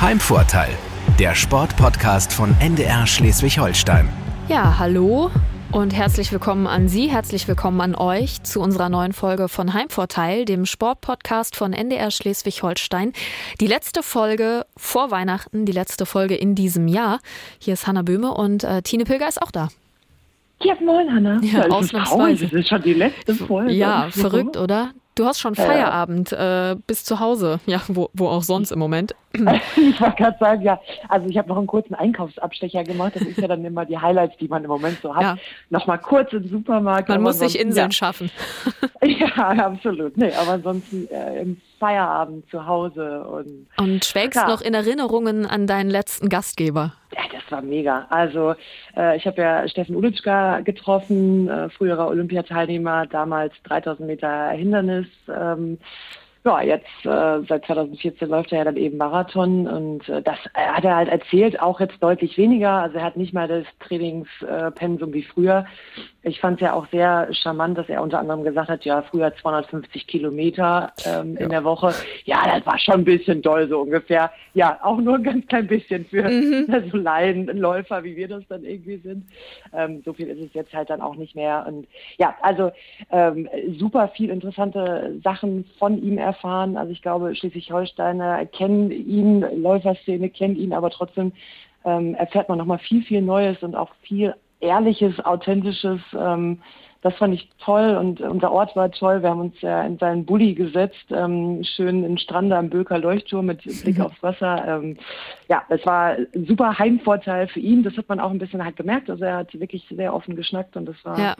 Heimvorteil, der Sportpodcast von NDR Schleswig-Holstein. Ja, hallo und herzlich willkommen an Sie, herzlich willkommen an euch zu unserer neuen Folge von Heimvorteil, dem Sportpodcast von NDR Schleswig-Holstein. Die letzte Folge vor Weihnachten, die letzte Folge in diesem Jahr. Hier ist Hanna Böhme und äh, Tine Pilger ist auch da. Ja, moin, Hanna. Ja, ja ausnahmsweise. Das ist schon die letzte Folge. Ja, verrückt, oder? Du hast schon Feierabend äh, bis zu Hause, ja, wo, wo auch sonst im Moment. ich wollte gerade sagen, ja, also ich habe noch einen kurzen Einkaufsabstecher gemacht. Das ist ja dann immer die Highlights, die man im Moment so hat. Ja. Nochmal kurz im Supermarkt. Man muss sich Inseln ja. schaffen. ja, absolut. Nee, aber ansonsten äh, im Feierabend zu Hause. Und, und schwelgst ja. noch in Erinnerungen an deinen letzten Gastgeber? Ja, das war mega. Also äh, ich habe ja Steffen Ulitschka getroffen, äh, früherer Olympiateilnehmer, damals 3000 Meter Hindernis. Ähm, ja, jetzt äh, seit 2014 läuft er ja dann eben Marathon und äh, das äh, hat er halt erzählt, auch jetzt deutlich weniger. Also er hat nicht mal das Trainingspensum wie früher. Ich fand es ja auch sehr charmant, dass er unter anderem gesagt hat, ja, früher 250 Kilometer ähm, ja. in der Woche. Ja, das war schon ein bisschen doll so ungefähr. Ja, auch nur ein ganz klein bisschen für mhm. so Laienläufer, wie wir das dann irgendwie sind. Ähm, so viel ist es jetzt halt dann auch nicht mehr. Und ja, also ähm, super viel interessante Sachen von ihm erfahren. Also ich glaube, Schleswig-Holsteiner kennen ihn, Läuferszene kennt ihn, aber trotzdem ähm, erfährt man nochmal viel, viel Neues und auch viel Ehrliches, Authentisches. Ähm, das fand ich toll und unser Ort war toll. Wir haben uns ja in seinen Bulli gesetzt, ähm, schön in Strande am Böker Leuchtturm mit Blick aufs Wasser. Ähm, ja, es war ein super Heimvorteil für ihn. Das hat man auch ein bisschen halt gemerkt. Also er hat wirklich sehr offen geschnackt und das war ja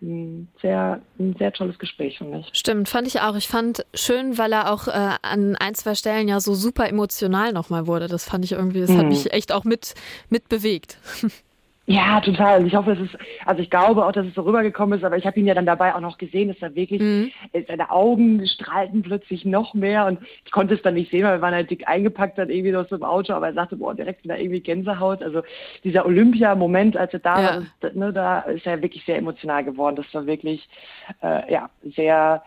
ein sehr, ein sehr tolles Gespräch, finde ich. Stimmt, fand ich auch. Ich fand schön, weil er auch äh, an ein, zwei Stellen ja so super emotional nochmal wurde. Das fand ich irgendwie, das mhm. hat mich echt auch mit, mit bewegt. Ja, total. Ich hoffe, es ist, also ich glaube auch, dass es so rübergekommen ist, aber ich habe ihn ja dann dabei auch noch gesehen, dass er wirklich, mhm. Äh, seine Augen strahlten plötzlich noch mehr und ich konnte es dann nicht sehen, weil wir waren halt dick eingepackt dann irgendwie aus dem Auto, aber er sagte, boah, direkt wieder irgendwie Gänsehaut. Also dieser Olympia-Moment, als er da ja. war, ne, da ist er wirklich sehr emotional geworden. Das war wirklich, äh, ja, sehr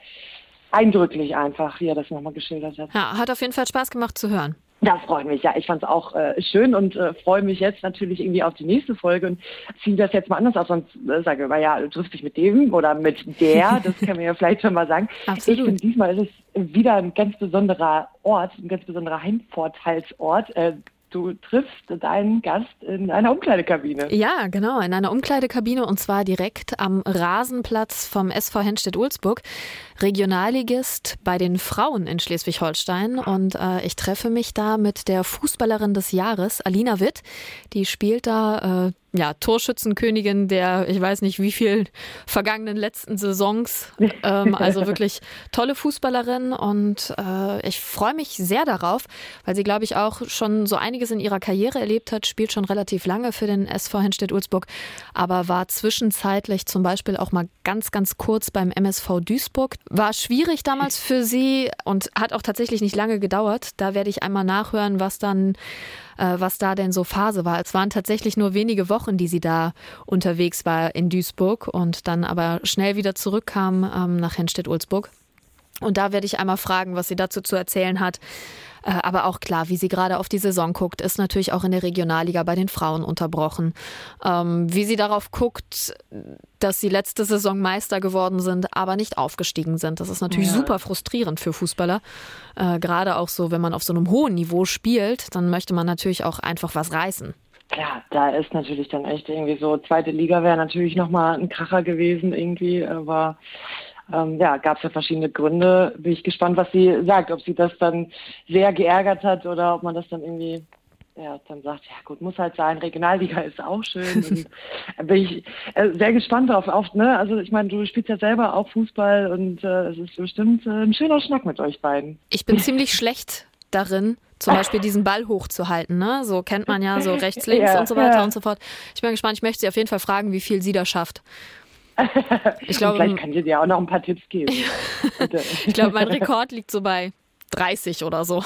eindrücklich einfach, wie er das nochmal geschildert hat. Ja, hat auf jeden Fall Spaß gemacht zu hören. Das freut mich, ja. Ich fand es auch äh, schön und äh, freue mich jetzt natürlich irgendwie auf die nächste Folge und ziehe das jetzt mal anders aus. Sonst äh, sage ich, ja, du triffst dich mit dem oder mit der, das kann man ja vielleicht schon mal sagen. Absolut. Ich finde, diesmal ist es wieder ein ganz besonderer Ort, ein ganz besonderer Heimvorteilsort. Äh, du triffst deinen Gast in einer Umkleidekabine. Ja, genau, in einer Umkleidekabine und zwar direkt am Rasenplatz vom SV Henstedt-Ulzburg. Regionalligist bei den Frauen in Schleswig-Holstein und äh, ich treffe mich da mit der Fußballerin des Jahres, Alina Witt. Die spielt da äh, ja, Torschützenkönigin der, ich weiß nicht wie viel vergangenen letzten Saisons. Ähm, also wirklich tolle Fußballerin und äh, ich freue mich sehr darauf, weil sie, glaube ich, auch schon so einiges in ihrer Karriere erlebt hat, spielt schon relativ lange für den SV Henstedt-Ulzburg, aber war zwischenzeitlich zum Beispiel auch mal ganz, ganz kurz beim MSV Duisburg. War schwierig damals für sie und hat auch tatsächlich nicht lange gedauert. Da werde ich einmal nachhören, was dann äh, was da denn so Phase war. Es waren tatsächlich nur wenige Wochen, die sie da unterwegs war in Duisburg und dann aber schnell wieder zurückkam ähm, nach Henstedt-Ulzburg. Und da werde ich einmal fragen, was sie dazu zu erzählen hat. Äh, aber auch klar, wie sie gerade auf die Saison guckt, ist natürlich auch in der Regionalliga bei den Frauen unterbrochen. Ähm, wie sie darauf guckt, dass sie letzte Saison Meister geworden sind, aber nicht aufgestiegen sind. Das ist natürlich ja. super frustrierend für Fußballer. Äh, gerade auch so, wenn man auf so einem hohen Niveau spielt, dann möchte man natürlich auch einfach was reißen. Klar, da ist natürlich dann echt irgendwie so, zweite Liga wäre natürlich nochmal ein Kracher gewesen irgendwie, aber ähm, ja, gab es ja verschiedene Gründe. Bin ich gespannt, was sie sagt, ob sie das dann sehr geärgert hat oder ob man das dann irgendwie ja, dann sagt, ja gut, muss halt sein, Regionalliga ist auch schön. Und bin ich äh, sehr gespannt drauf. Auf, ne? Also ich meine, du spielst ja selber auch Fußball und äh, es ist bestimmt äh, ein schöner Schnack mit euch beiden. Ich bin ziemlich schlecht darin, zum Beispiel diesen Ball hochzuhalten. Ne? So kennt man ja so rechts, links ja, und so weiter ja. und so fort. Ich bin gespannt, ich möchte sie auf jeden Fall fragen, wie viel sie da schafft. Ich glaube, vielleicht kann sie dir auch noch ein paar Tipps geben. ich glaube, mein Rekord liegt so bei 30 oder so.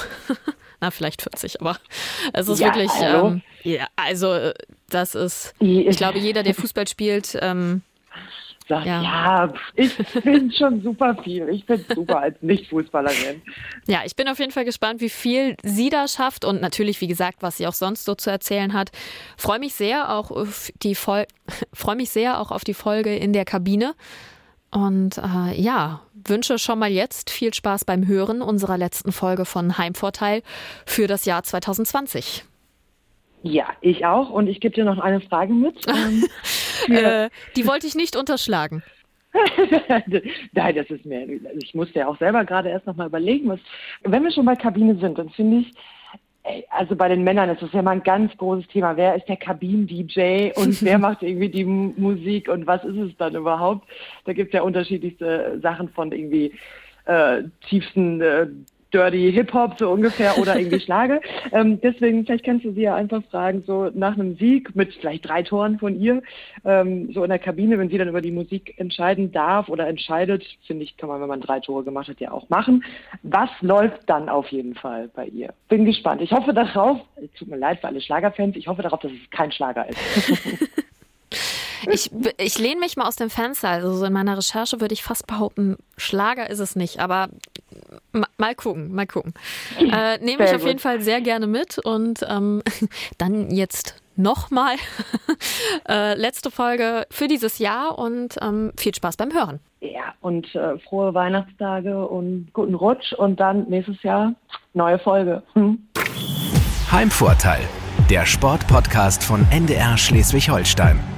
Na, vielleicht 40, aber es ist ja, wirklich, ähm, ja, also das ist, ich glaube, jeder, der Fußball spielt, ähm, sagt, ja, ja ich finde schon super viel. Ich finde super als Nicht-Fußballerin. Ja, ich bin auf jeden Fall gespannt, wie viel sie da schafft und natürlich, wie gesagt, was sie auch sonst so zu erzählen hat. Freue mich sehr auch auf die Fol freue mich sehr auch auf die Folge in der Kabine. Und äh, ja, wünsche schon mal jetzt viel Spaß beim Hören unserer letzten Folge von Heimvorteil für das Jahr 2020. Ja, ich auch. Und ich gebe dir noch eine Frage mit. Ähm, äh, die wollte ich nicht unterschlagen. Nein, das ist mir, ich musste ja auch selber gerade erst noch mal überlegen, was, wenn wir schon bei Kabine sind, dann finde ich, also bei den Männern ist das ja mal ein ganz großes Thema. Wer ist der Kabinen-DJ und wer macht irgendwie die Musik und was ist es dann überhaupt? Da gibt es ja unterschiedlichste Sachen von irgendwie äh, tiefsten äh, Dirty Hip-Hop so ungefähr oder irgendwie Schlage. Ähm, deswegen, vielleicht kannst du sie ja einfach fragen, so nach einem Sieg mit vielleicht drei Toren von ihr, ähm, so in der Kabine, wenn sie dann über die Musik entscheiden darf oder entscheidet, finde ich, kann man, wenn man drei Tore gemacht hat, ja auch machen. Was läuft dann auf jeden Fall bei ihr? Bin gespannt. Ich hoffe darauf, tut mir leid für alle Schlagerfans, ich hoffe darauf, dass es kein Schlager ist. Ich, ich lehne mich mal aus dem Fenster. Also so in meiner Recherche würde ich fast behaupten, Schlager ist es nicht. Aber mal gucken, mal gucken. Äh, nehme ich auf jeden Fall sehr gerne mit. Und ähm, dann jetzt nochmal äh, letzte Folge für dieses Jahr und ähm, viel Spaß beim Hören. Ja, und äh, frohe Weihnachtstage und guten Rutsch und dann nächstes Jahr neue Folge. Hm. Heimvorteil, der Sportpodcast von NDR Schleswig-Holstein.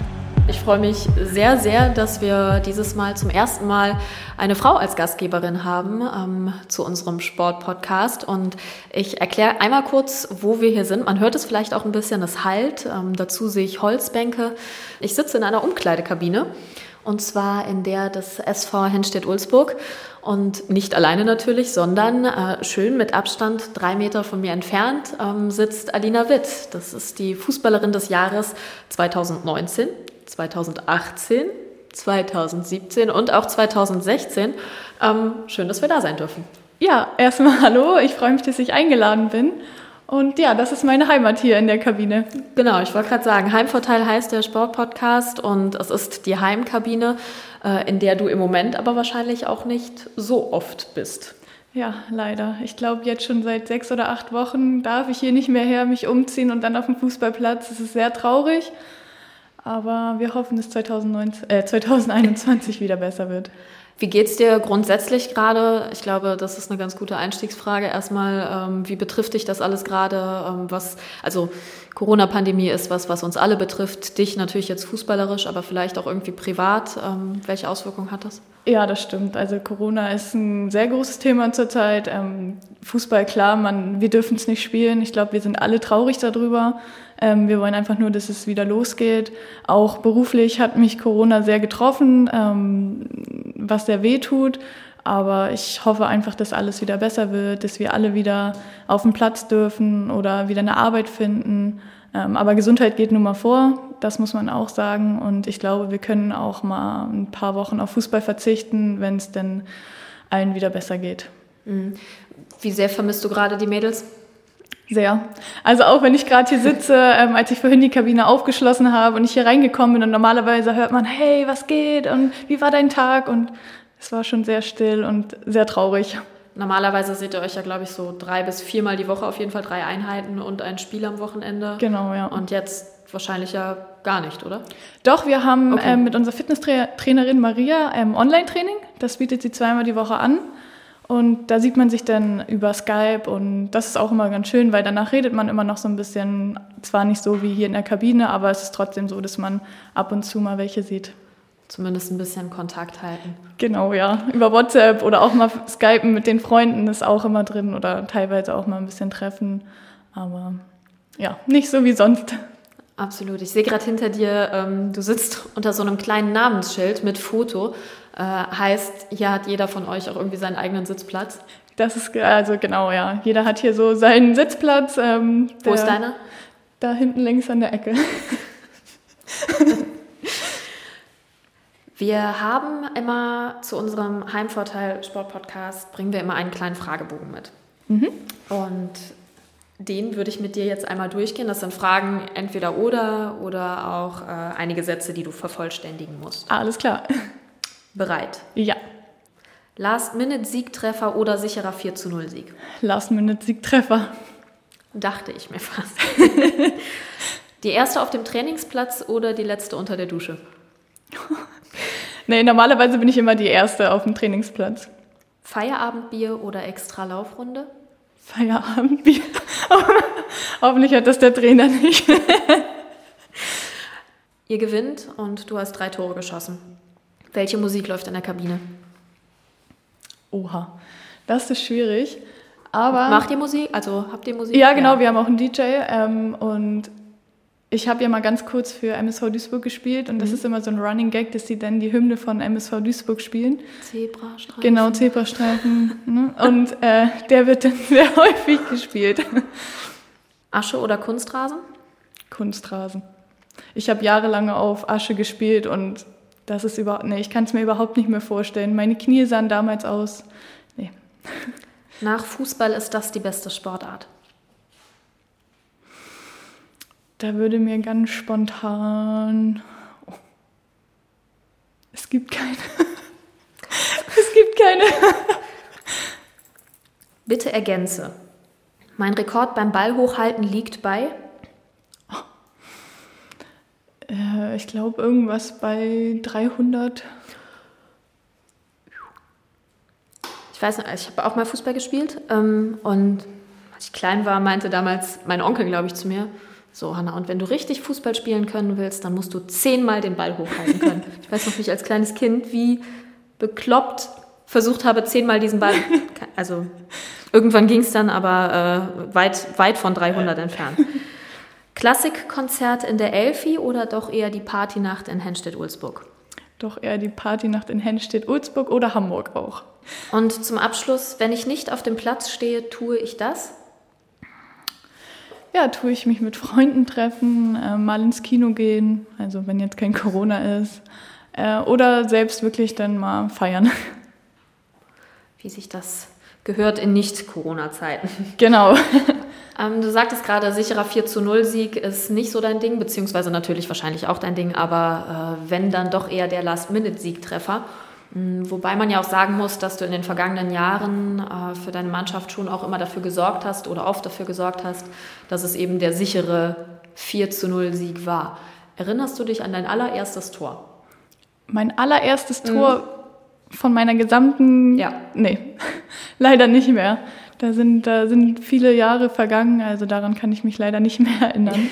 Ich freue mich sehr, sehr, dass wir dieses Mal zum ersten Mal eine Frau als Gastgeberin haben ähm, zu unserem Sportpodcast. Und ich erkläre einmal kurz, wo wir hier sind. Man hört es vielleicht auch ein bisschen, es halt. Ähm, dazu sehe ich Holzbänke. Ich sitze in einer Umkleidekabine. Und zwar in der des SV Henstedt-Ulzburg. Und nicht alleine natürlich, sondern äh, schön mit Abstand drei Meter von mir entfernt ähm, sitzt Alina Witt. Das ist die Fußballerin des Jahres 2019. 2018, 2017 und auch 2016. Ähm, schön, dass wir da sein dürfen. Ja, erstmal hallo. Ich freue mich, dass ich eingeladen bin. Und ja, das ist meine Heimat hier in der Kabine. Genau, ich wollte gerade sagen, Heimvorteil heißt der Sportpodcast und es ist die Heimkabine, äh, in der du im Moment aber wahrscheinlich auch nicht so oft bist. Ja, leider. Ich glaube, jetzt schon seit sechs oder acht Wochen darf ich hier nicht mehr her, mich umziehen und dann auf dem Fußballplatz. Das ist sehr traurig. Aber wir hoffen, dass 2019, äh, 2021 wieder besser wird. Wie geht es dir grundsätzlich gerade? Ich glaube, das ist eine ganz gute Einstiegsfrage. Erstmal, ähm, wie betrifft dich das alles gerade? Ähm, was, also Corona-Pandemie ist was, was uns alle betrifft. Dich natürlich jetzt fußballerisch, aber vielleicht auch irgendwie privat. Ähm, welche Auswirkungen hat das? Ja, das stimmt. Also Corona ist ein sehr großes Thema zurzeit. Ähm, Fußball, klar, man, wir dürfen es nicht spielen. Ich glaube, wir sind alle traurig darüber. Ähm, wir wollen einfach nur, dass es wieder losgeht. Auch beruflich hat mich Corona sehr getroffen, ähm, was sehr weh tut. Aber ich hoffe einfach, dass alles wieder besser wird, dass wir alle wieder auf den Platz dürfen oder wieder eine Arbeit finden. Ähm, aber Gesundheit geht nun mal vor, das muss man auch sagen. Und ich glaube, wir können auch mal ein paar Wochen auf Fußball verzichten, wenn es denn allen wieder besser geht. Mhm. Wie sehr vermisst du gerade die Mädels? Sehr. Also auch wenn ich gerade hier sitze, ähm, als ich vorhin die Kabine aufgeschlossen habe und ich hier reingekommen bin und normalerweise hört man, hey, was geht und wie war dein Tag? Und es war schon sehr still und sehr traurig. Normalerweise seht ihr euch ja, glaube ich, so drei bis viermal die Woche auf jeden Fall drei Einheiten und ein Spiel am Wochenende. Genau, ja. Und jetzt wahrscheinlich ja gar nicht, oder? Doch, wir haben okay. ähm, mit unserer Fitnesstrainerin Maria ähm, Online-Training. Das bietet sie zweimal die Woche an. Und da sieht man sich dann über Skype und das ist auch immer ganz schön, weil danach redet man immer noch so ein bisschen, zwar nicht so wie hier in der Kabine, aber es ist trotzdem so, dass man ab und zu mal welche sieht. Zumindest ein bisschen Kontakt halten. Genau, ja. Über WhatsApp oder auch mal Skypen mit den Freunden ist auch immer drin oder teilweise auch mal ein bisschen treffen. Aber ja, nicht so wie sonst. Absolut. Ich sehe gerade hinter dir, ähm, du sitzt unter so einem kleinen Namensschild mit Foto. Äh, heißt, hier hat jeder von euch auch irgendwie seinen eigenen Sitzplatz? Das ist also genau, ja. Jeder hat hier so seinen Sitzplatz. Ähm, Wo ist deiner? Da hinten links an der Ecke. wir haben immer zu unserem Heimvorteil Sport Podcast bringen wir immer einen kleinen Fragebogen mit. Mhm. Und den würde ich mit dir jetzt einmal durchgehen. Das sind Fragen entweder oder oder auch äh, einige Sätze, die du vervollständigen musst. Alles klar. Bereit? Ja. Last-Minute-Siegtreffer oder sicherer 4 zu 0 Sieg? Last-Minute-Siegtreffer. Dachte ich mir fast. die erste auf dem Trainingsplatz oder die letzte unter der Dusche? nee, normalerweise bin ich immer die erste auf dem Trainingsplatz. Feierabendbier oder extra Laufrunde? Feierabendbier. Hoffentlich hat das der Trainer nicht. Ihr gewinnt und du hast drei Tore geschossen. Welche Musik läuft in der Kabine? Oha, das ist schwierig. Aber Macht ihr Musik? Also habt ihr Musik? Ja, genau, ja. wir haben auch einen DJ ähm, und ich habe ja mal ganz kurz für MSV Duisburg gespielt und mhm. das ist immer so ein Running Gag, dass sie dann die Hymne von MSV Duisburg spielen. Zebrastreifen. Genau, Zebrastreifen. ne? Und äh, der wird dann sehr häufig gespielt. Asche oder Kunstrasen? Kunstrasen. Ich habe jahrelang auf Asche gespielt und das ist überhaupt, nee, ich kann es mir überhaupt nicht mehr vorstellen. Meine Knie sahen damals aus. Nee. Nach Fußball ist das die beste Sportart. Da würde mir ganz spontan. Oh. Es gibt keine. es gibt keine. Bitte ergänze. Mein Rekord beim Ball hochhalten liegt bei. Äh, ich glaube, irgendwas bei 300. Ich weiß nicht, ich habe auch mal Fußball gespielt ähm, und als ich klein war, meinte damals mein Onkel, glaube ich, zu mir, so, Hanna, und wenn du richtig Fußball spielen können willst, dann musst du zehnmal den Ball hochhalten können. ich weiß noch nicht als kleines Kind, wie bekloppt versucht habe, zehnmal diesen Ball. Also irgendwann ging es dann, aber äh, weit, weit von 300 entfernt. Klassikkonzert in der Elfi oder doch eher die Partynacht in Henstedt-Ulzburg? Doch eher die Partynacht in Henstedt-Ulzburg oder Hamburg auch. Und zum Abschluss, wenn ich nicht auf dem Platz stehe, tue ich das? ja, tue ich mich mit Freunden treffen, äh, mal ins Kino gehen, also wenn jetzt kein Corona ist, äh, oder selbst wirklich dann mal feiern. Wie sich das gehört in Nicht-Corona-Zeiten. Genau. ähm, du sagtest gerade, sicherer 4 zu 0 Sieg ist nicht so dein Ding, beziehungsweise natürlich wahrscheinlich auch dein Ding, aber äh, wenn dann doch eher der Last-Minute-Siegtreffer. Mm, wobei man ja auch sagen muss, dass du in den vergangenen Jahren äh, für deine Mannschaft schon auch immer dafür gesorgt hast oder oft dafür gesorgt hast, dass es eben der sichere 4 zu 0 Sieg war. Erinnerst du dich an dein allererstes Tor? Mein allererstes Tor mhm. von meiner gesamten. Ja. Nee, leider nicht mehr. Da sind, da sind viele Jahre vergangen, also daran kann ich mich leider nicht mehr erinnern.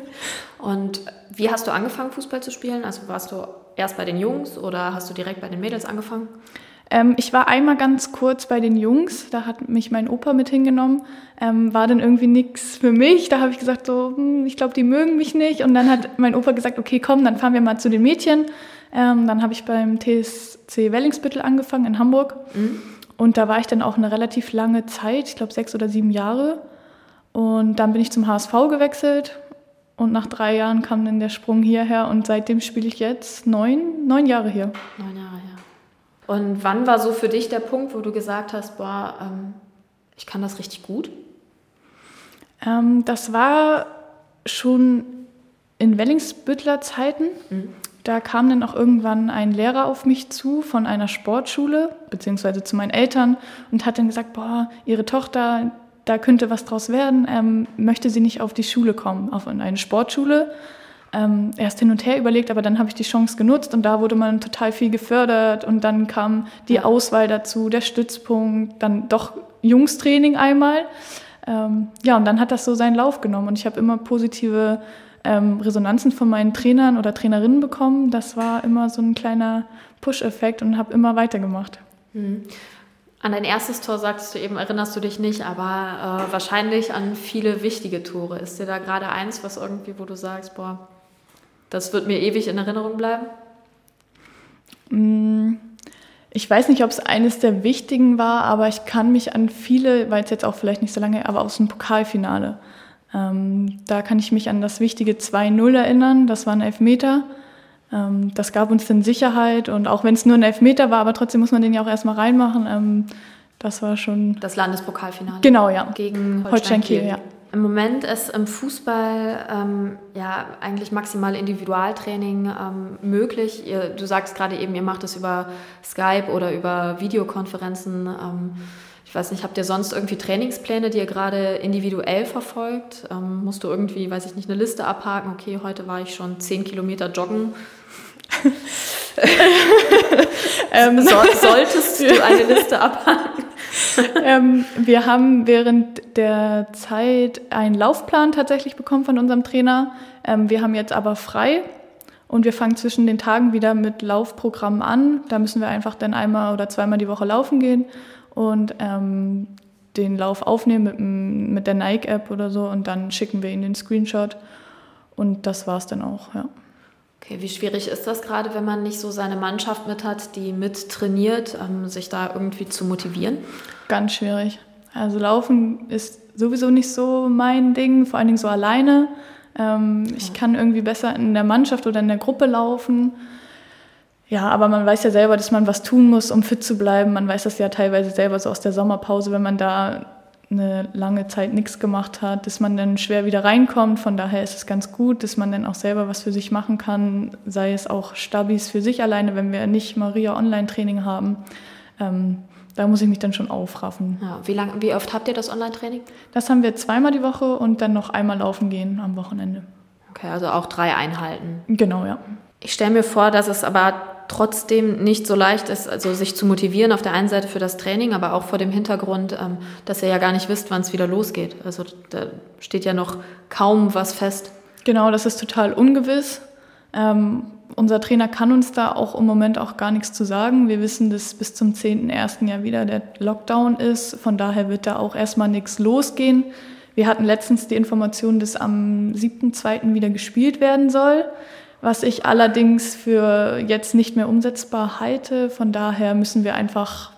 Und wie hast du angefangen, Fußball zu spielen? Also warst du erst bei den Jungs oder hast du direkt bei den Mädels angefangen? Ähm, ich war einmal ganz kurz bei den Jungs, da hat mich mein Opa mit hingenommen, ähm, war dann irgendwie nichts für mich. Da habe ich gesagt, so, hm, ich glaube, die mögen mich nicht. Und dann hat mein Opa gesagt, okay, komm, dann fahren wir mal zu den Mädchen. Ähm, dann habe ich beim TSC Wellingsbüttel angefangen in Hamburg. Mhm. Und da war ich dann auch eine relativ lange Zeit, ich glaube sechs oder sieben Jahre. Und dann bin ich zum HSV gewechselt und nach drei Jahren kam dann der Sprung hierher und seitdem spiele ich jetzt neun, neun Jahre hier. Neun Jahre, ja. Und wann war so für dich der Punkt, wo du gesagt hast, boah, ähm, ich kann das richtig gut? Ähm, das war schon in Wellingsbüttler Zeiten. Mhm. Da kam dann auch irgendwann ein Lehrer auf mich zu von einer Sportschule, beziehungsweise zu meinen Eltern, und hat dann gesagt, boah, ihre Tochter, da könnte was draus werden, ähm, möchte sie nicht auf die Schule kommen, auf eine Sportschule. Ähm, erst hin und her überlegt, aber dann habe ich die Chance genutzt und da wurde man total viel gefördert und dann kam die Auswahl dazu, der Stützpunkt, dann doch Jungstraining einmal. Ähm, ja, und dann hat das so seinen Lauf genommen und ich habe immer positive ähm, Resonanzen von meinen Trainern oder Trainerinnen bekommen. Das war immer so ein kleiner Push-Effekt und habe immer weitergemacht. Mhm. An dein erstes Tor sagtest du eben, erinnerst du dich nicht, aber äh, wahrscheinlich an viele wichtige Tore. Ist dir da gerade eins, was irgendwie, wo du sagst, boah, das wird mir ewig in Erinnerung bleiben? Mm, ich weiß nicht, ob es eines der wichtigen war, aber ich kann mich an viele, weil es jetzt auch vielleicht nicht so lange, aber aus dem Pokalfinale. Ähm, da kann ich mich an das wichtige 2-0 erinnern. Das war ein Elfmeter. Ähm, das gab uns dann Sicherheit und auch wenn es nur ein Elfmeter war, aber trotzdem muss man den ja auch erstmal reinmachen. Ähm, das war schon. Das Landespokalfinale. Genau, ja. Gegen Holstein, Kiel. ja. im Moment ist im Fußball ähm, ja eigentlich maximal Individualtraining ähm, möglich. Ihr, du sagst gerade eben, ihr macht es über Skype oder über Videokonferenzen. Ähm, ich weiß nicht, habt ihr sonst irgendwie Trainingspläne, die ihr gerade individuell verfolgt? Ähm, musst du irgendwie, weiß ich nicht, eine Liste abhaken? Okay, heute war ich schon zehn Kilometer joggen. ähm, so, solltest du eine Liste abhaken? ähm, wir haben während der Zeit einen Laufplan tatsächlich bekommen von unserem Trainer. Ähm, wir haben jetzt aber frei und wir fangen zwischen den Tagen wieder mit Laufprogrammen an. Da müssen wir einfach dann einmal oder zweimal die Woche laufen gehen und ähm, den Lauf aufnehmen mit, mit der Nike-App oder so und dann schicken wir ihnen den Screenshot. Und das war es dann auch, ja. Okay, wie schwierig ist das gerade, wenn man nicht so seine Mannschaft mit hat, die mit trainiert, ähm, sich da irgendwie zu motivieren? Ganz schwierig. Also Laufen ist sowieso nicht so mein Ding, vor allen Dingen so alleine. Ähm, ja. Ich kann irgendwie besser in der Mannschaft oder in der Gruppe laufen. Ja, aber man weiß ja selber, dass man was tun muss, um fit zu bleiben. Man weiß das ja teilweise selber so aus der Sommerpause, wenn man da eine lange Zeit nichts gemacht hat, dass man dann schwer wieder reinkommt. Von daher ist es ganz gut, dass man dann auch selber was für sich machen kann, sei es auch Stabis für sich alleine, wenn wir nicht Maria Online-Training haben. Ähm, da muss ich mich dann schon aufraffen. Ja, wie, lang, wie oft habt ihr das Online-Training? Das haben wir zweimal die Woche und dann noch einmal laufen gehen am Wochenende. Okay, also auch drei Einheiten. Genau, ja. Ich stelle mir vor, dass es aber trotzdem nicht so leicht ist, also sich zu motivieren auf der einen Seite für das Training, aber auch vor dem Hintergrund, ähm, dass ihr ja gar nicht wisst, wann es wieder losgeht. Also da steht ja noch kaum was fest. Genau, das ist total ungewiss. Ähm, unser Trainer kann uns da auch im Moment auch gar nichts zu sagen. Wir wissen, dass bis zum 10.01. ja wieder der Lockdown ist. Von daher wird da auch erstmal nichts losgehen. Wir hatten letztens die Information, dass am 7.2. wieder gespielt werden soll was ich allerdings für jetzt nicht mehr umsetzbar halte. Von daher müssen wir einfach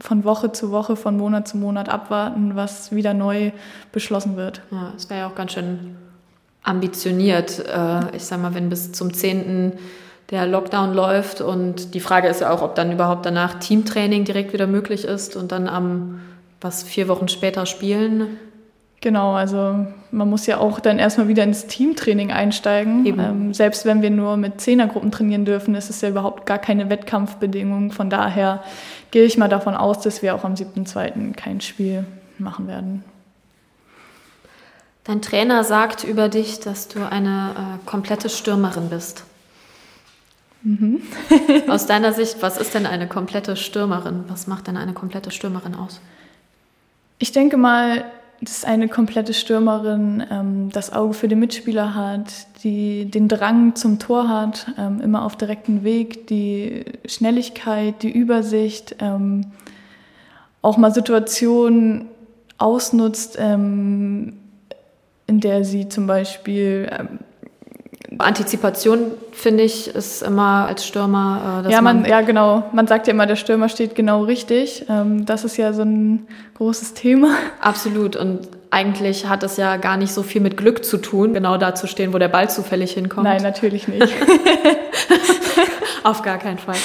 von Woche zu Woche, von Monat zu Monat abwarten, was wieder neu beschlossen wird. Ja, es wäre ja auch ganz schön ambitioniert. Äh, ich sage mal, wenn bis zum 10. der Lockdown läuft und die Frage ist ja auch, ob dann überhaupt danach Teamtraining direkt wieder möglich ist und dann am, was, vier Wochen später spielen. Genau, also man muss ja auch dann erstmal wieder ins Teamtraining einsteigen. Ähm, selbst wenn wir nur mit Zehnergruppen trainieren dürfen, ist es ja überhaupt gar keine Wettkampfbedingung. Von daher gehe ich mal davon aus, dass wir auch am 7.2. kein Spiel machen werden. Dein Trainer sagt über dich, dass du eine äh, komplette Stürmerin bist. Mhm. aus deiner Sicht, was ist denn eine komplette Stürmerin? Was macht denn eine komplette Stürmerin aus? Ich denke mal, dass eine komplette Stürmerin ähm, das Auge für den Mitspieler hat, die den Drang zum Tor hat, ähm, immer auf direkten Weg, die Schnelligkeit, die Übersicht, ähm, auch mal Situationen ausnutzt, ähm, in der sie zum Beispiel ähm, Antizipation, finde ich, ist immer als Stürmer. Äh, ja, man, man, ja, genau. Man sagt ja immer, der Stürmer steht genau richtig. Ähm, das ist ja so ein großes Thema. Absolut. Und eigentlich hat es ja gar nicht so viel mit Glück zu tun, genau da zu stehen, wo der Ball zufällig hinkommt. Nein, natürlich nicht. Auf gar keinen Fall.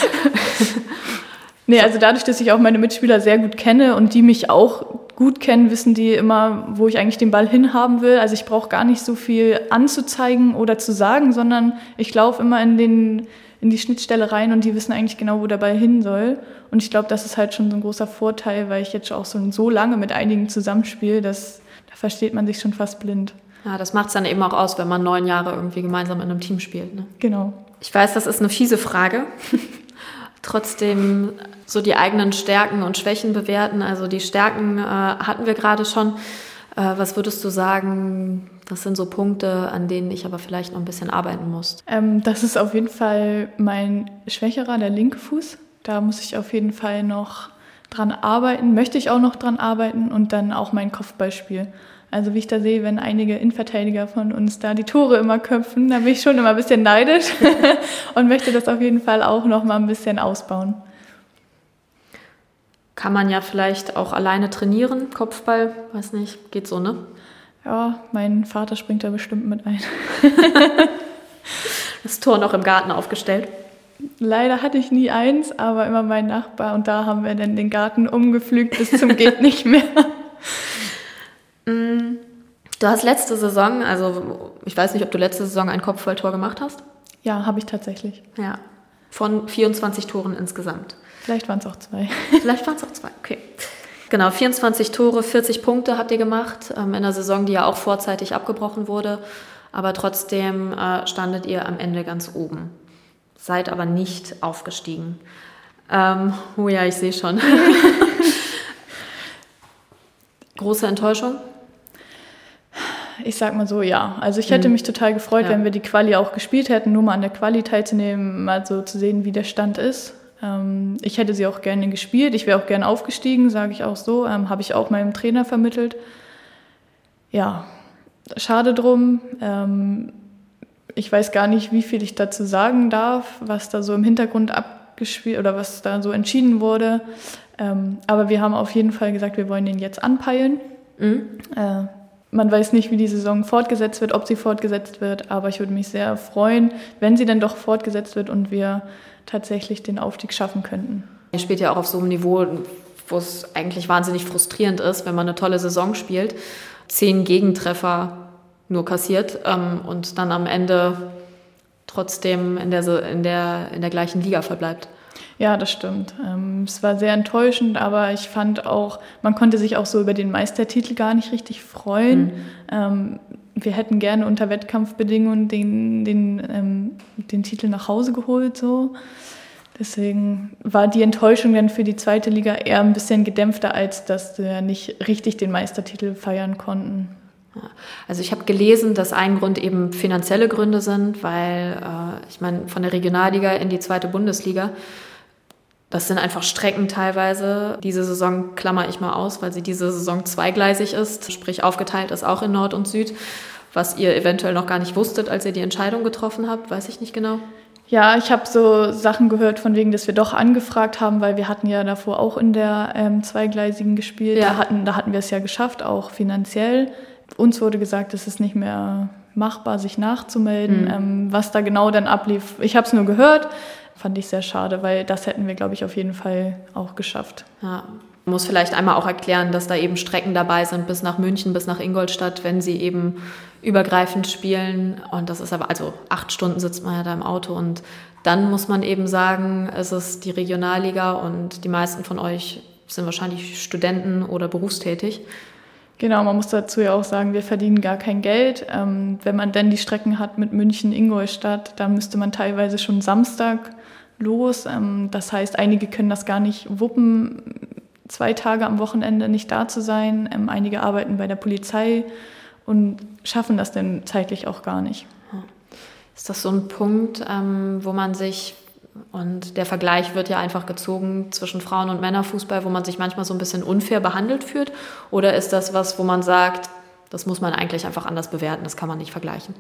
Nee, also dadurch, dass ich auch meine Mitspieler sehr gut kenne und die mich auch gut kennen, wissen die immer, wo ich eigentlich den Ball hinhaben will. Also ich brauche gar nicht so viel anzuzeigen oder zu sagen, sondern ich laufe immer in, den, in die Schnittstelle rein und die wissen eigentlich genau, wo der Ball hin soll. Und ich glaube, das ist halt schon so ein großer Vorteil, weil ich jetzt auch so, so lange mit einigen zusammenspiele, dass da versteht man sich schon fast blind. Ja, das macht es dann eben auch aus, wenn man neun Jahre irgendwie gemeinsam in einem Team spielt. Ne? Genau. Ich weiß, das ist eine fiese Frage. Trotzdem so die eigenen Stärken und Schwächen bewerten. Also die Stärken äh, hatten wir gerade schon. Äh, was würdest du sagen, das sind so Punkte, an denen ich aber vielleicht noch ein bisschen arbeiten muss? Ähm, das ist auf jeden Fall mein schwächerer, der linke Fuß. Da muss ich auf jeden Fall noch dran arbeiten, möchte ich auch noch dran arbeiten und dann auch mein Kopfballspiel. Also wie ich da sehe, wenn einige Innenverteidiger von uns da die Tore immer köpfen, da bin ich schon immer ein bisschen neidisch und möchte das auf jeden Fall auch noch mal ein bisschen ausbauen. Kann man ja vielleicht auch alleine trainieren, Kopfball, weiß nicht, geht so, ne? Ja, mein Vater springt da bestimmt mit ein. das Tor noch im Garten aufgestellt? Leider hatte ich nie eins, aber immer mein Nachbar und da haben wir dann den Garten umgepflügt bis zum geht nicht mehr. Du hast letzte Saison, also ich weiß nicht, ob du letzte Saison ein Kopfballtor gemacht hast. Ja, habe ich tatsächlich. Ja. Von 24 Toren insgesamt. Vielleicht waren es auch zwei. Vielleicht waren es auch zwei, okay. Genau, 24 Tore, 40 Punkte habt ihr gemacht ähm, in einer Saison, die ja auch vorzeitig abgebrochen wurde. Aber trotzdem äh, standet ihr am Ende ganz oben. Seid aber nicht aufgestiegen. Ähm, oh ja, ich sehe schon. Große Enttäuschung? Ich sag mal so, ja. Also ich hätte mhm. mich total gefreut, ja. wenn wir die Quali auch gespielt hätten, nur mal an der Quali teilzunehmen, mal so zu sehen, wie der Stand ist. Ähm, ich hätte sie auch gerne gespielt. Ich wäre auch gerne aufgestiegen, sage ich auch so. Ähm, Habe ich auch meinem Trainer vermittelt. Ja, schade drum. Ähm, ich weiß gar nicht, wie viel ich dazu sagen darf, was da so im Hintergrund abgespielt oder was da so entschieden wurde. Ähm, aber wir haben auf jeden Fall gesagt, wir wollen den jetzt anpeilen. Mhm. Äh, man weiß nicht, wie die Saison fortgesetzt wird, ob sie fortgesetzt wird, aber ich würde mich sehr freuen, wenn sie dann doch fortgesetzt wird und wir tatsächlich den Aufstieg schaffen könnten. Ihr spielt ja auch auf so einem Niveau, wo es eigentlich wahnsinnig frustrierend ist, wenn man eine tolle Saison spielt, zehn Gegentreffer nur kassiert ähm, und dann am Ende trotzdem in der, in, der, in der gleichen Liga verbleibt. Ja, das stimmt. Ähm, es war sehr enttäuschend, aber ich fand auch, man konnte sich auch so über den Meistertitel gar nicht richtig freuen. Mhm. Ähm, wir hätten gerne unter Wettkampfbedingungen den, den, ähm, den Titel nach Hause geholt. So. Deswegen war die Enttäuschung dann für die zweite Liga eher ein bisschen gedämpfter, als dass wir nicht richtig den Meistertitel feiern konnten. Also ich habe gelesen, dass ein Grund eben finanzielle Gründe sind, weil äh, ich meine, von der Regionalliga in die zweite Bundesliga, das sind einfach Strecken teilweise. Diese Saison klammer ich mal aus, weil sie diese Saison zweigleisig ist, sprich aufgeteilt ist auch in Nord und Süd, was ihr eventuell noch gar nicht wusstet, als ihr die Entscheidung getroffen habt, weiß ich nicht genau. Ja, ich habe so Sachen gehört von wegen, dass wir doch angefragt haben, weil wir hatten ja davor auch in der ähm, zweigleisigen gespielt. Ja. Da, hatten, da hatten wir es ja geschafft, auch finanziell. Uns wurde gesagt, es ist nicht mehr machbar, sich nachzumelden. Mhm. Ähm, was da genau dann ablief, ich habe es nur gehört, fand ich sehr schade, weil das hätten wir, glaube ich, auf jeden Fall auch geschafft. Ja. Man muss vielleicht einmal auch erklären, dass da eben Strecken dabei sind bis nach München, bis nach Ingolstadt, wenn sie eben übergreifend spielen. Und das ist aber, also acht Stunden sitzt man ja da im Auto und dann muss man eben sagen, es ist die Regionalliga und die meisten von euch sind wahrscheinlich Studenten oder berufstätig. Genau, man muss dazu ja auch sagen, wir verdienen gar kein Geld. Ähm, wenn man denn die Strecken hat mit München, Ingolstadt, dann müsste man teilweise schon Samstag los. Ähm, das heißt, einige können das gar nicht wuppen, zwei Tage am Wochenende nicht da zu sein. Ähm, einige arbeiten bei der Polizei und schaffen das dann zeitlich auch gar nicht. Ist das so ein Punkt, ähm, wo man sich und der Vergleich wird ja einfach gezogen zwischen Frauen- und Männerfußball, wo man sich manchmal so ein bisschen unfair behandelt fühlt? Oder ist das was, wo man sagt, das muss man eigentlich einfach anders bewerten, das kann man nicht vergleichen?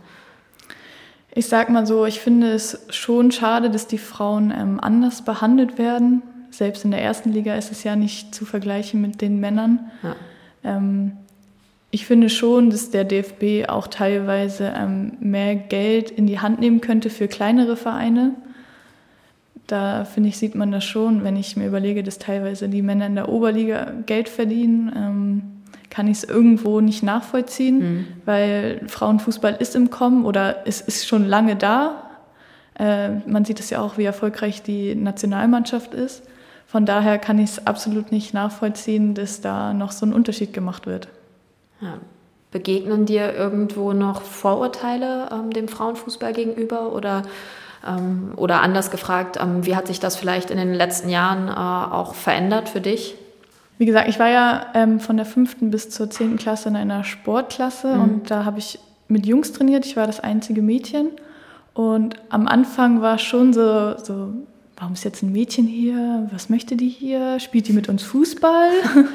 Ich sag mal so, ich finde es schon schade, dass die Frauen ähm, anders behandelt werden. Selbst in der ersten Liga ist es ja nicht zu vergleichen mit den Männern. Ja. Ähm, ich finde schon, dass der DFB auch teilweise ähm, mehr Geld in die Hand nehmen könnte für kleinere Vereine da finde ich, sieht man das schon, wenn ich mir überlege, dass teilweise die Männer in der Oberliga Geld verdienen, ähm, kann ich es irgendwo nicht nachvollziehen, mhm. weil Frauenfußball ist im Kommen oder es ist schon lange da. Äh, man sieht es ja auch, wie erfolgreich die Nationalmannschaft ist. Von daher kann ich es absolut nicht nachvollziehen, dass da noch so ein Unterschied gemacht wird. Ja. Begegnen dir irgendwo noch Vorurteile ähm, dem Frauenfußball gegenüber oder oder anders gefragt, ähm, wie hat sich das vielleicht in den letzten Jahren äh, auch verändert für dich? Wie gesagt, ich war ja ähm, von der fünften bis zur zehnten Klasse in einer Sportklasse mhm. und da habe ich mit Jungs trainiert. Ich war das einzige Mädchen. Und am Anfang war schon so, so warum ist jetzt ein Mädchen hier? Was möchte die hier? Spielt die mit uns Fußball?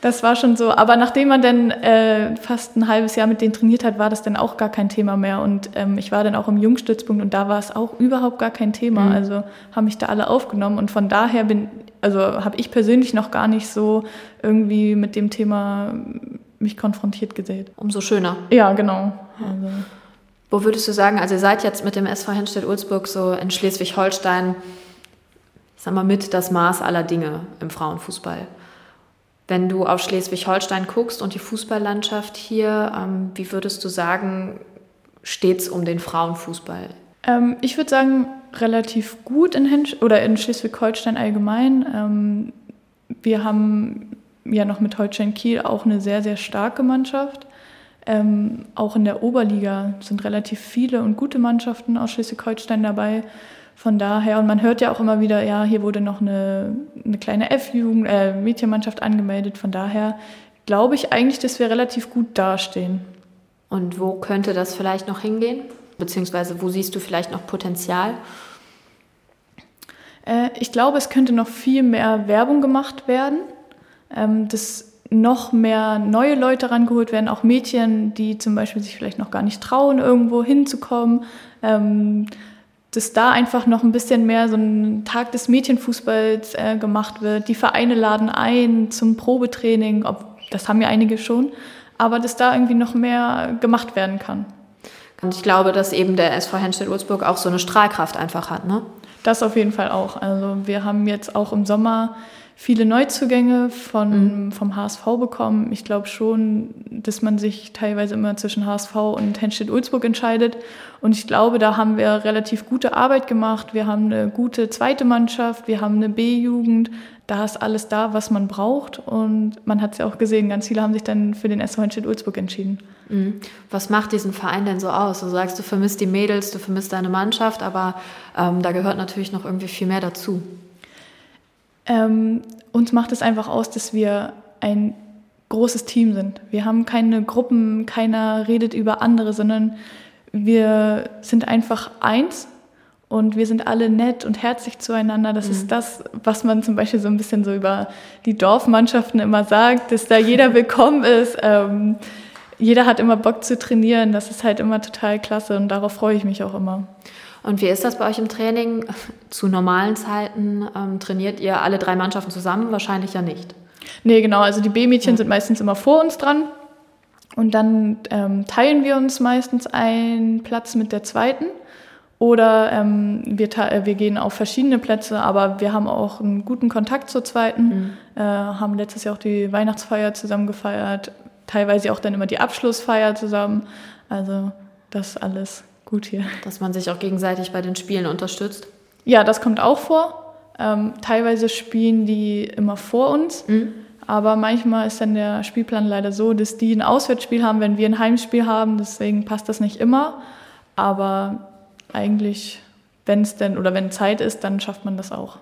Das war schon so. Aber nachdem man dann äh, fast ein halbes Jahr mit denen trainiert hat, war das dann auch gar kein Thema mehr. Und ähm, ich war dann auch im Jungstützpunkt und da war es auch überhaupt gar kein Thema. Mhm. Also haben mich da alle aufgenommen. Und von daher bin, also habe ich persönlich noch gar nicht so irgendwie mit dem Thema mich konfrontiert gesehen. Umso schöner. Ja, genau. Also. Wo würdest du sagen, also ihr seid jetzt mit dem SV Henstedt-Ulzburg so in Schleswig-Holstein sag mal, mit das Maß aller Dinge im Frauenfußball. Wenn du auf Schleswig-Holstein guckst und die Fußballlandschaft hier, ähm, wie würdest du sagen, steht es um den Frauenfußball? Ähm, ich würde sagen, relativ gut in, in Schleswig-Holstein allgemein. Ähm, wir haben ja noch mit Holstein Kiel auch eine sehr, sehr starke Mannschaft. Ähm, auch in der Oberliga sind relativ viele und gute Mannschaften aus Schleswig-Holstein dabei. Von daher, und man hört ja auch immer wieder, ja, hier wurde noch eine, eine kleine F-Jugend, äh, Mädchenmannschaft angemeldet. Von daher glaube ich eigentlich, dass wir relativ gut dastehen. Und wo könnte das vielleicht noch hingehen? Beziehungsweise wo siehst du vielleicht noch Potenzial? Äh, ich glaube, es könnte noch viel mehr Werbung gemacht werden. Ähm, dass noch mehr neue Leute rangeholt werden, auch Mädchen, die zum Beispiel sich vielleicht noch gar nicht trauen, irgendwo hinzukommen. Ähm, dass da einfach noch ein bisschen mehr so ein Tag des Mädchenfußballs äh, gemacht wird. Die Vereine laden ein zum Probetraining, ob, das haben ja einige schon, aber dass da irgendwie noch mehr gemacht werden kann. Und ich glaube, dass eben der SV Henstedt-Ulzburg auch so eine Strahlkraft einfach hat, ne? Das auf jeden Fall auch. Also wir haben jetzt auch im Sommer viele Neuzugänge von, mhm. vom HSV bekommen. Ich glaube schon, dass man sich teilweise immer zwischen HSV und Henstedt-Ulzburg entscheidet. Und ich glaube, da haben wir relativ gute Arbeit gemacht. Wir haben eine gute zweite Mannschaft, wir haben eine B-Jugend. Da ist alles da, was man braucht. Und man hat es ja auch gesehen, ganz viele haben sich dann für den SV Henstedt-Ulzburg entschieden. Mhm. Was macht diesen Verein denn so aus? Du sagst, du vermisst die Mädels, du vermisst deine Mannschaft, aber ähm, da gehört natürlich noch irgendwie viel mehr dazu. Ähm, uns macht es einfach aus, dass wir ein großes Team sind. Wir haben keine Gruppen, keiner redet über andere, sondern wir sind einfach eins und wir sind alle nett und herzlich zueinander. Das mhm. ist das, was man zum Beispiel so ein bisschen so über die Dorfmannschaften immer sagt, dass da jeder willkommen ist. Ähm, jeder hat immer Bock zu trainieren. Das ist halt immer total klasse und darauf freue ich mich auch immer. Und wie ist das bei euch im Training? Zu normalen Zeiten ähm, trainiert ihr alle drei Mannschaften zusammen? Wahrscheinlich ja nicht. Nee, genau. Also die B-Mädchen ja. sind meistens immer vor uns dran. Und dann ähm, teilen wir uns meistens einen Platz mit der zweiten. Oder ähm, wir, äh, wir gehen auf verschiedene Plätze, aber wir haben auch einen guten Kontakt zur zweiten. Mhm. Äh, haben letztes Jahr auch die Weihnachtsfeier zusammen gefeiert. Teilweise auch dann immer die Abschlussfeier zusammen. Also das alles gut hier. Dass man sich auch gegenseitig bei den Spielen unterstützt? Ja, das kommt auch vor. Ähm, teilweise spielen die immer vor uns, mhm. Aber manchmal ist dann der Spielplan leider so, dass die ein Auswärtsspiel haben, wenn wir ein Heimspiel haben. Deswegen passt das nicht immer. Aber eigentlich, wenn es denn oder wenn Zeit ist, dann schafft man das auch.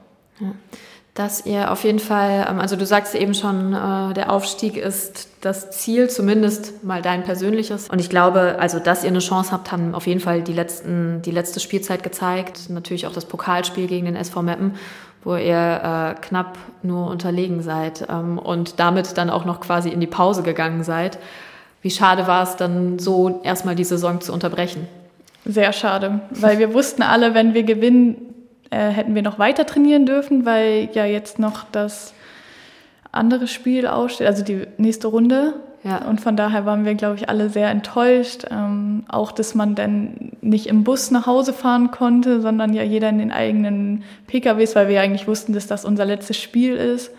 Dass ihr auf jeden Fall, ähm, also du sagst eben schon, äh, der Aufstieg ist das Ziel, zumindest mal dein persönliches. Und ich glaube, also dass ihr eine Chance habt, haben auf jeden Fall die, letzten, die letzte Spielzeit gezeigt. Natürlich auch das Pokalspiel gegen den SV Meppen, wo ihr äh, knapp nur unterlegen seid ähm, und damit dann auch noch quasi in die Pause gegangen seid. Wie schade war es dann so, erstmal die Saison zu unterbrechen? Sehr schade, weil wir wussten alle, wenn wir gewinnen, äh, hätten wir noch weiter trainieren dürfen, weil ja jetzt noch das andere Spiel aussteht, also die nächste Runde. Ja. Und von daher waren wir, glaube ich, alle sehr enttäuscht. Ähm, auch, dass man dann nicht im Bus nach Hause fahren konnte, sondern ja jeder in den eigenen PKWs, weil wir ja eigentlich wussten, dass das unser letztes Spiel ist.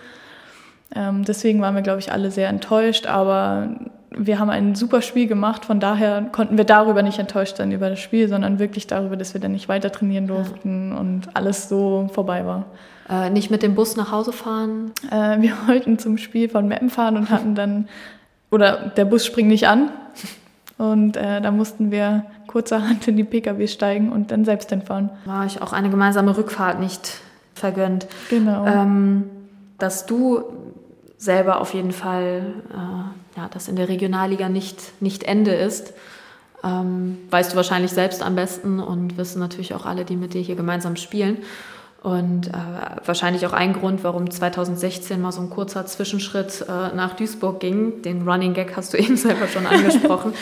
Ähm, deswegen waren wir, glaube ich, alle sehr enttäuscht. Aber wir haben ein super Spiel gemacht, von daher konnten wir darüber nicht enttäuscht sein über das Spiel, sondern wirklich darüber, dass wir dann nicht weiter trainieren durften ja. und alles so vorbei war. Äh, nicht mit dem Bus nach Hause fahren? Äh, wir wollten zum Spiel von Meppen fahren und hatten dann, oder der Bus springt nicht an und äh, da mussten wir kurzerhand in die Pkw steigen und dann selbst hinfahren. War ich auch eine gemeinsame Rückfahrt nicht vergönnt. Genau. Ähm, dass du selber auf jeden Fall äh, ja, das in der Regionalliga nicht, nicht Ende ist. Ähm, weißt du wahrscheinlich selbst am besten und wissen natürlich auch alle, die mit dir hier gemeinsam spielen. Und äh, wahrscheinlich auch ein Grund, warum 2016 mal so ein kurzer Zwischenschritt äh, nach Duisburg ging. Den Running Gag hast du eben selber schon angesprochen.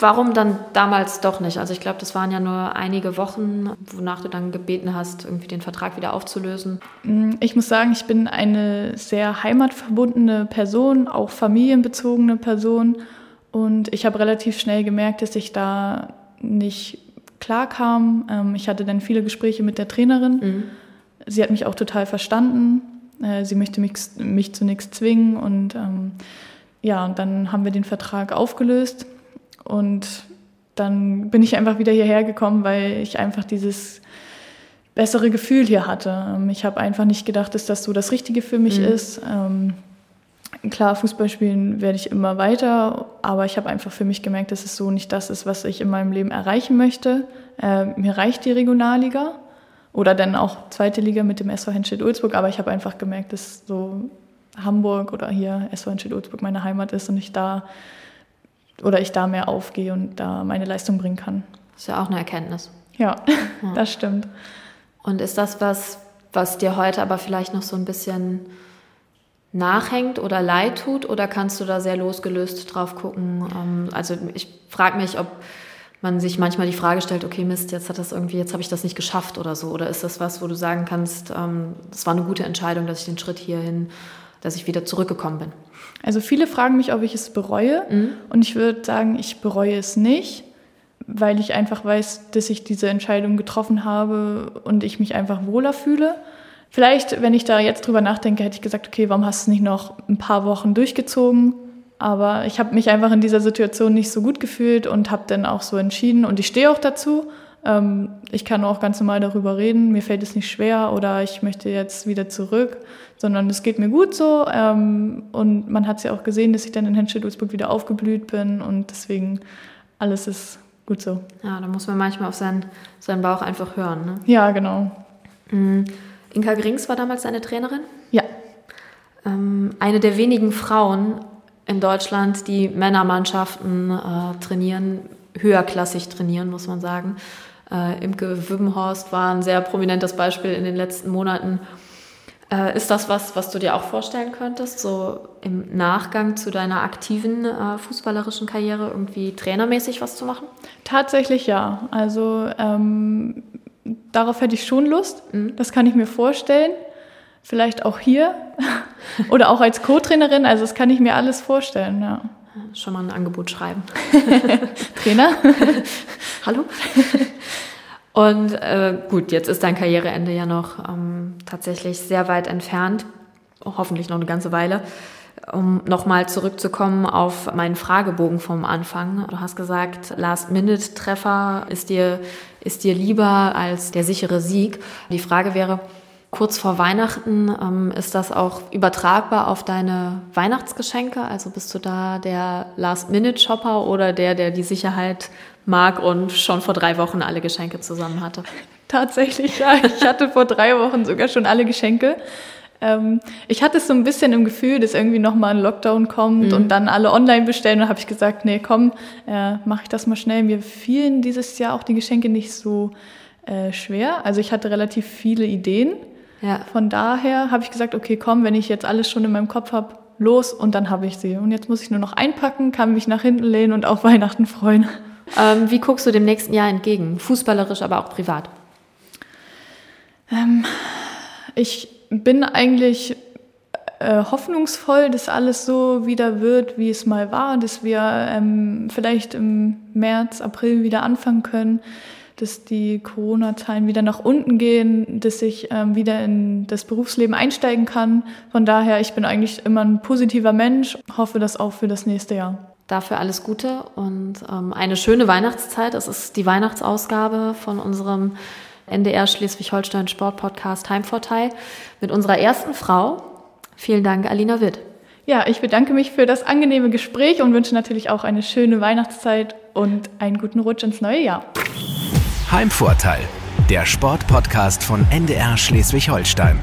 Warum dann damals doch nicht? Also ich glaube, das waren ja nur einige Wochen, wonach du dann gebeten hast, irgendwie den Vertrag wieder aufzulösen. Mm, ich muss sagen, ich bin eine sehr heimatverbundene Person, auch familienbezogene Person. Und ich habe relativ schnell gemerkt, dass ich da nicht klar kam. Ähm, ich hatte dann viele Gespräche mit der Trainerin. Mhm. Sie hat mich auch total verstanden. Äh, sie möchte mich, mich zu nichts zwingen und ähm, ja, und dann haben wir den Vertrag aufgelöst und dann bin ich einfach wieder hierher gekommen, weil ich einfach dieses bessere Gefühl hier hatte. Ähm, ich habe einfach nicht gedacht, dass das so das Richtige für mich mhm. ist. Ähm, klar, Fußball spielen werde ich immer weiter, aber ich habe einfach für mich gemerkt, dass es so nicht das ist, was ich in meinem Leben erreichen möchte. Äh, mir reicht die Regionalliga oder dann auch zweite Liga mit dem SV Henstedt-Ulzburg, aber ich habe einfach gemerkt, dass so Hamburg oder hier SV Henstedt-Ulzburg meine Heimat ist und ich da oder ich da mehr aufgehe und da meine Leistung bringen kann. Das ist ja auch eine Erkenntnis. Ja, ja. das stimmt. Und ist das was, was dir heute aber vielleicht noch so ein bisschen nachhängt oder leid tut oder kannst du da sehr losgelöst drauf gucken? Ähm, also ich frage mich, ob man sich manchmal die Frage stellt, okay, Mist, jetzt hat das irgendwie, jetzt habe ich das nicht geschafft oder so. Oder ist das was, wo du sagen kannst, ähm, das war eine gute Entscheidung, dass ich den Schritt hierhin, dass ich wieder zurückgekommen bin? Also viele fragen mich, ob ich es bereue. Mhm. Und ich würde sagen, ich bereue es nicht, weil ich einfach weiß, dass ich diese Entscheidung getroffen habe und ich mich einfach wohler fühle. Vielleicht, wenn ich da jetzt drüber nachdenke, hätte ich gesagt, okay, warum hast du es nicht noch ein paar Wochen durchgezogen? Aber ich habe mich einfach in dieser Situation nicht so gut gefühlt und habe dann auch so entschieden und ich stehe auch dazu. Ähm, ich kann auch ganz normal darüber reden, mir fällt es nicht schwer oder ich möchte jetzt wieder zurück, sondern es geht mir gut so. Ähm, und man hat es ja auch gesehen, dass ich dann in Henstedt-Ulzburg wieder aufgeblüht bin und deswegen alles ist gut so. Ja, da muss man manchmal auf seinen, seinen Bauch einfach hören. Ne? Ja, genau. Mhm. Inka Grings war damals deine Trainerin? Ja. Ähm, eine der wenigen Frauen in Deutschland, die Männermannschaften äh, trainieren, höherklassig trainieren, muss man sagen. Äh, Imke Wübbenhorst war ein sehr prominentes Beispiel in den letzten Monaten. Äh, ist das was, was du dir auch vorstellen könntest, so im Nachgang zu deiner aktiven äh, fußballerischen Karriere irgendwie trainermäßig was zu machen? Tatsächlich ja. Also ähm, darauf hätte ich schon Lust. Mhm. Das kann ich mir vorstellen vielleicht auch hier oder auch als Co-Trainerin. Also das kann ich mir alles vorstellen, ja. Schon mal ein Angebot schreiben. Trainer? Hallo? Und äh, gut, jetzt ist dein Karriereende ja noch ähm, tatsächlich sehr weit entfernt, hoffentlich noch eine ganze Weile. Um nochmal zurückzukommen auf meinen Fragebogen vom Anfang. Du hast gesagt, Last-Minute-Treffer ist dir, ist dir lieber als der sichere Sieg. Die Frage wäre, Kurz vor Weihnachten ähm, ist das auch übertragbar auf deine Weihnachtsgeschenke? Also bist du da der Last-Minute-Shopper oder der, der die Sicherheit mag und schon vor drei Wochen alle Geschenke zusammen hatte? Tatsächlich, ja. Ich hatte vor drei Wochen sogar schon alle Geschenke. Ähm, ich hatte so ein bisschen im Gefühl, dass irgendwie nochmal ein Lockdown kommt mhm. und dann alle online bestellen. Und habe ich gesagt, nee, komm, äh, mache ich das mal schnell. Mir fielen dieses Jahr auch die Geschenke nicht so äh, schwer. Also ich hatte relativ viele Ideen. Ja. Von daher habe ich gesagt, okay, komm, wenn ich jetzt alles schon in meinem Kopf habe, los und dann habe ich sie. Und jetzt muss ich nur noch einpacken, kann mich nach hinten lehnen und auf Weihnachten freuen. Ähm, wie guckst du dem nächsten Jahr entgegen? Fußballerisch, aber auch privat? Ähm, ich bin eigentlich äh, hoffnungsvoll, dass alles so wieder wird, wie es mal war, dass wir ähm, vielleicht im März, April wieder anfangen können dass die Corona-Zahlen wieder nach unten gehen, dass ich ähm, wieder in das Berufsleben einsteigen kann. Von daher, ich bin eigentlich immer ein positiver Mensch, hoffe das auch für das nächste Jahr. Dafür alles Gute und ähm, eine schöne Weihnachtszeit. Es ist die Weihnachtsausgabe von unserem NDR Schleswig-Holstein Sportpodcast Heimvorteil mit unserer ersten Frau. Vielen Dank, Alina Witt. Ja, ich bedanke mich für das angenehme Gespräch und wünsche natürlich auch eine schöne Weihnachtszeit und einen guten Rutsch ins neue Jahr. Heimvorteil, der Sportpodcast von NDR Schleswig-Holstein.